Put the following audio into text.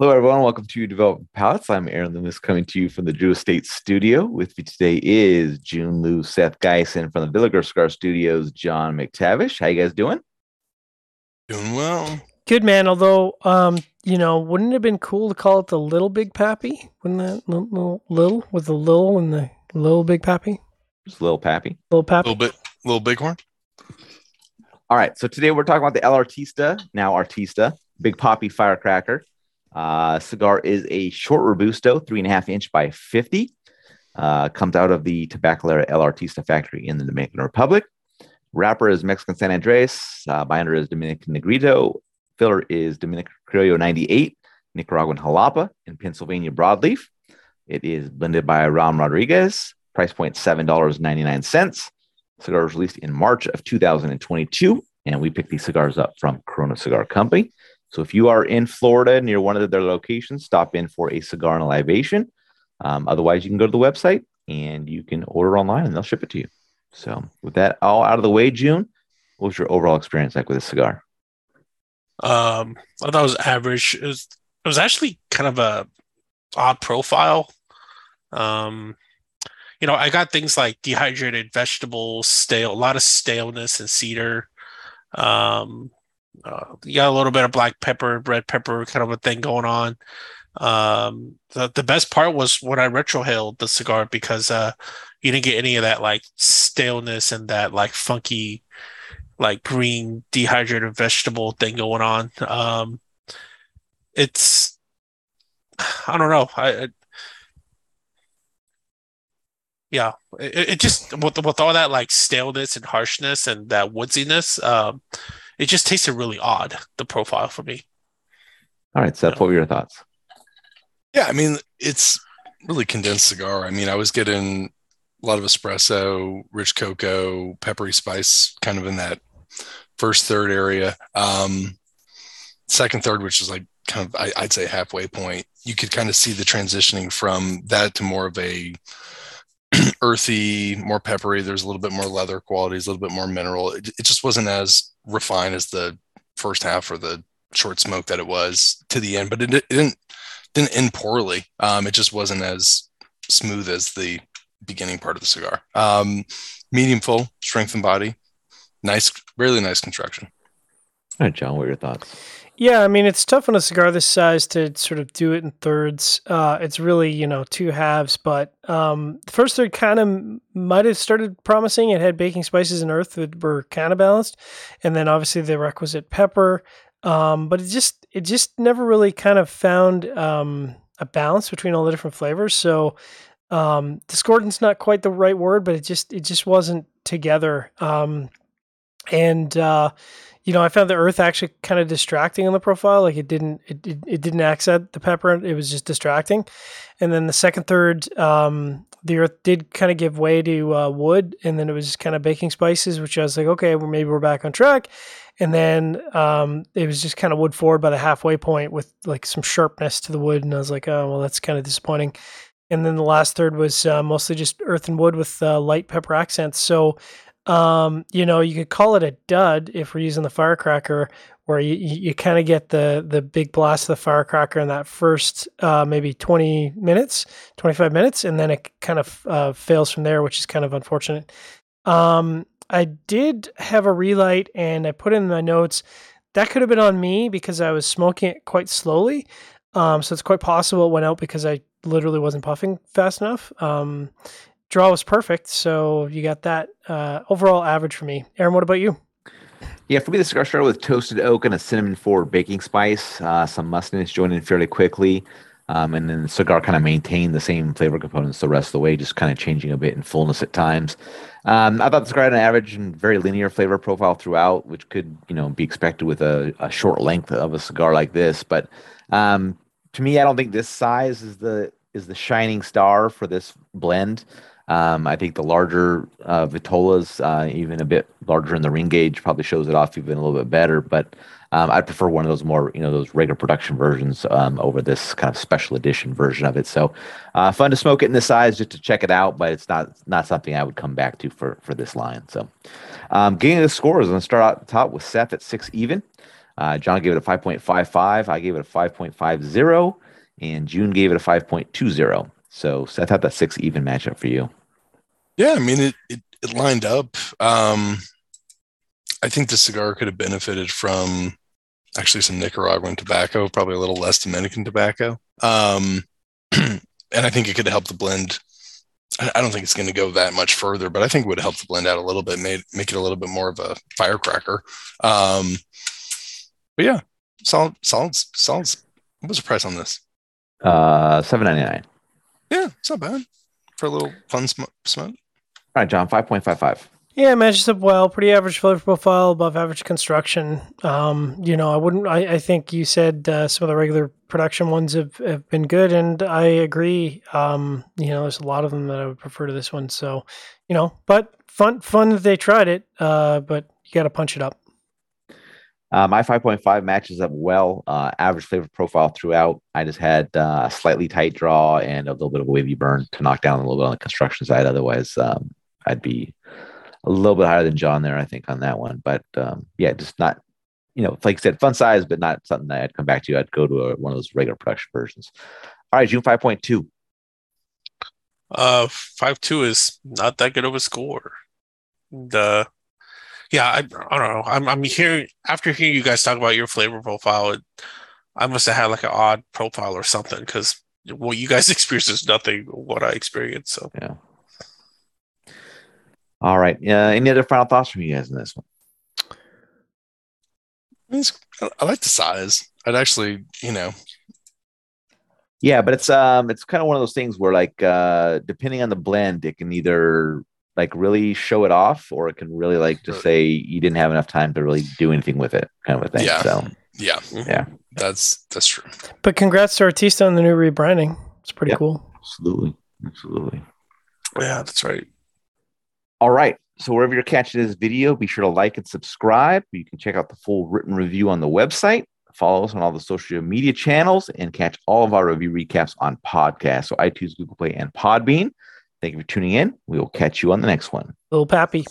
Hello, everyone. Welcome to Developing Palates. I'm Aaron Loomis coming to you from the Drew Estate Studio. With me today is June Liu, Seth Geisen from the Villiger Scar Studios, John McTavish. How you guys doing? Doing well. Good man. Although, um, you know, wouldn't it have been cool to call it the Little Big Pappy? Wouldn't that little, little, little with the little and the Little Big Pappy? Just Little Pappy. Little Pappy. little bit, little bighorn. All right. So today we're talking about the El Artista, now Artista, Big Papi Firecracker. Uh, cigar is a short Robusto, three and a half inch by 50. Uh, comes out of the Tabacalera El Artista factory in the Dominican Republic. Wrapper is Mexican San Andres. Uh, binder is Dominican Negrito. Filler is Dominican Criollo 98, Nicaraguan Jalapa, and Pennsylvania Broadleaf. It is blended by Ram Rodriguez. Price point $7.99. Cigar was released in March of 2022, and we picked these cigars up from Corona Cigar Company. So if you are in Florida near one of their locations, stop in for a cigar and a libation. Um, otherwise, you can go to the website and you can order online and they'll ship it to you. So with that all out of the way, June, what was your overall experience like with a cigar? Um, I thought it was average. It was it was actually kind of a odd profile. Um, you know, I got things like dehydrated vegetables, stale, a lot of staleness and cedar. Um, uh, you got a little bit of black pepper, red pepper, kind of a thing going on. Um, the, the best part was when I retrohaled the cigar because uh, you didn't get any of that like staleness and that like funky, like green dehydrated vegetable thing going on. Um, it's, I don't know. I, I yeah, it, it just with with all that like staleness and harshness and that woodsiness, um, it just tasted really odd. The profile for me. All right, Seth, what were your thoughts? Yeah, I mean, it's really condensed cigar. I mean, I was getting a lot of espresso, rich cocoa, peppery spice, kind of in that first third area. Um, second third, which is like kind of I, I'd say halfway point, you could kind of see the transitioning from that to more of a earthy, more peppery. There's a little bit more leather qualities, a little bit more mineral. It, it just wasn't as refined as the first half or the short smoke that it was to the end, but it, it didn't didn't end poorly. Um, it just wasn't as smooth as the beginning part of the cigar. Um, medium full, strength and body, nice, really nice construction. All right, John, what are your thoughts? Yeah, I mean, it's tough on a cigar this size to sort of do it in thirds. Uh, it's really, you know, two halves, but um, the first third kind of might have started promising. It had baking spices and earth that were kind of balanced, and then obviously the requisite pepper. Um, but it just it just never really kind of found um, a balance between all the different flavors. So um, discordant's not quite the right word, but it just it just wasn't together. Um, and uh, you know, I found the earth actually kind of distracting on the profile. Like it didn't it, it, it didn't accent the pepper. It was just distracting. And then the second third, um, the earth did kind of give way to uh, wood, and then it was kind of baking spices, which I was like, okay, well maybe we're back on track. And then um, it was just kind of wood forward by the halfway point with like some sharpness to the wood, and I was like, oh well, that's kind of disappointing. And then the last third was uh, mostly just earth and wood with uh, light pepper accents. So um, you know, you could call it a dud if we're using the firecracker, where you, you, kind of get the the big blast of the firecracker in that first uh, maybe 20 minutes, 25 minutes, and then it kind of uh, fails from there, which is kind of unfortunate. Um, I did have a relight, and I put in my notes that could have been on me because I was smoking it quite slowly. Um, so it's quite possible it went out because I literally wasn't puffing fast enough. Um, draw was perfect, so you got that uh, overall average for me. Aaron, what about you? Yeah, for me, the cigar started with toasted oak and a cinnamon forward baking spice. Uh, some mustiness joined in fairly quickly. Um, and then the cigar kind of maintained the same flavor components the rest of the way, just kind of changing a bit in fullness at times. Um, I thought the cigar had an average and very linear flavor profile throughout, which could, you know, be expected with a, a short length of a cigar like this. But um, to me, I don't think this size is the is the shining star for this blend. Um, I think the larger uh, Vitolas, uh, even a bit larger in the ring gauge, probably shows it off even a little bit better. But um, I prefer one of those more, you know, those regular production versions um, over this kind of special edition version of it. So uh, fun to smoke it in this size just to check it out, but it's not not something I would come back to for for this line. So um, getting the scores, I'm gonna start out the top with Seth at six even. Uh, John gave it a 5.55. I gave it a 5.50. And June gave it a 5.20. So I thought that six even matchup for you. Yeah, I mean it it, it lined up. Um, I think the cigar could have benefited from actually some Nicaraguan tobacco, probably a little less Dominican tobacco. Um, and I think it could have helped the blend. I don't think it's going to go that much further, but I think it would help the blend out a little bit, made make it a little bit more of a firecracker. Um, but yeah, solid, solid, solid. What was the price on this? Uh, seven ninety nine. Yeah, it's not bad for a little fun sm- smoke. All right, John, 5.55. Yeah, it matches up well. Pretty average flavor profile, above average construction. Um, you know, I wouldn't. I, I think you said uh, some of the regular production ones have, have been good, and I agree. Um, you know, there's a lot of them that I would prefer to this one. So, you know, but fun, fun that they tried it. Uh, but you got to punch it up. Uh, my 5.5 matches up well. Uh, average flavor profile throughout. I just had uh, a slightly tight draw and a little bit of a wavy burn to knock down a little bit on the construction side. Otherwise, um, I'd be a little bit higher than John there, I think, on that one. But um, yeah, just not, you know, like I said, fun size, but not something that I'd come back to. I'd go to a, one of those regular production versions. All right, June 5.2. Uh, five two is not that good of a score. The yeah, I, I don't know. I'm I'm hearing after hearing you guys talk about your flavor profile, it, I must have had like an odd profile or something because what you guys experience is nothing what I experienced. So Yeah. All right. Uh, any other final thoughts from you guys in this one? I, it's- I- I like the size. I'd actually, you know, Yeah, but it's um it's kind of one of those things where like uh depending on the blend, it can either like really show it off or it can really like just say you didn't have enough time to really do anything with it, kind of a thing. Yeah. So yeah, mm-hmm. Yeah. that's that's true. But congrats to Artista on the new rebranding. It's pretty Yeah. cool. absolutely. Absolutely. yeah, that's right. All right. So wherever you're catching this video, be sure to like and subscribe. You can check out the full written review on the website. Follow us on all the social media channels and catch all of our review recaps on podcasts. So iTunes, Google Play, and Podbean. Thank you for tuning in. We will catch you on the next one. Little Pappy.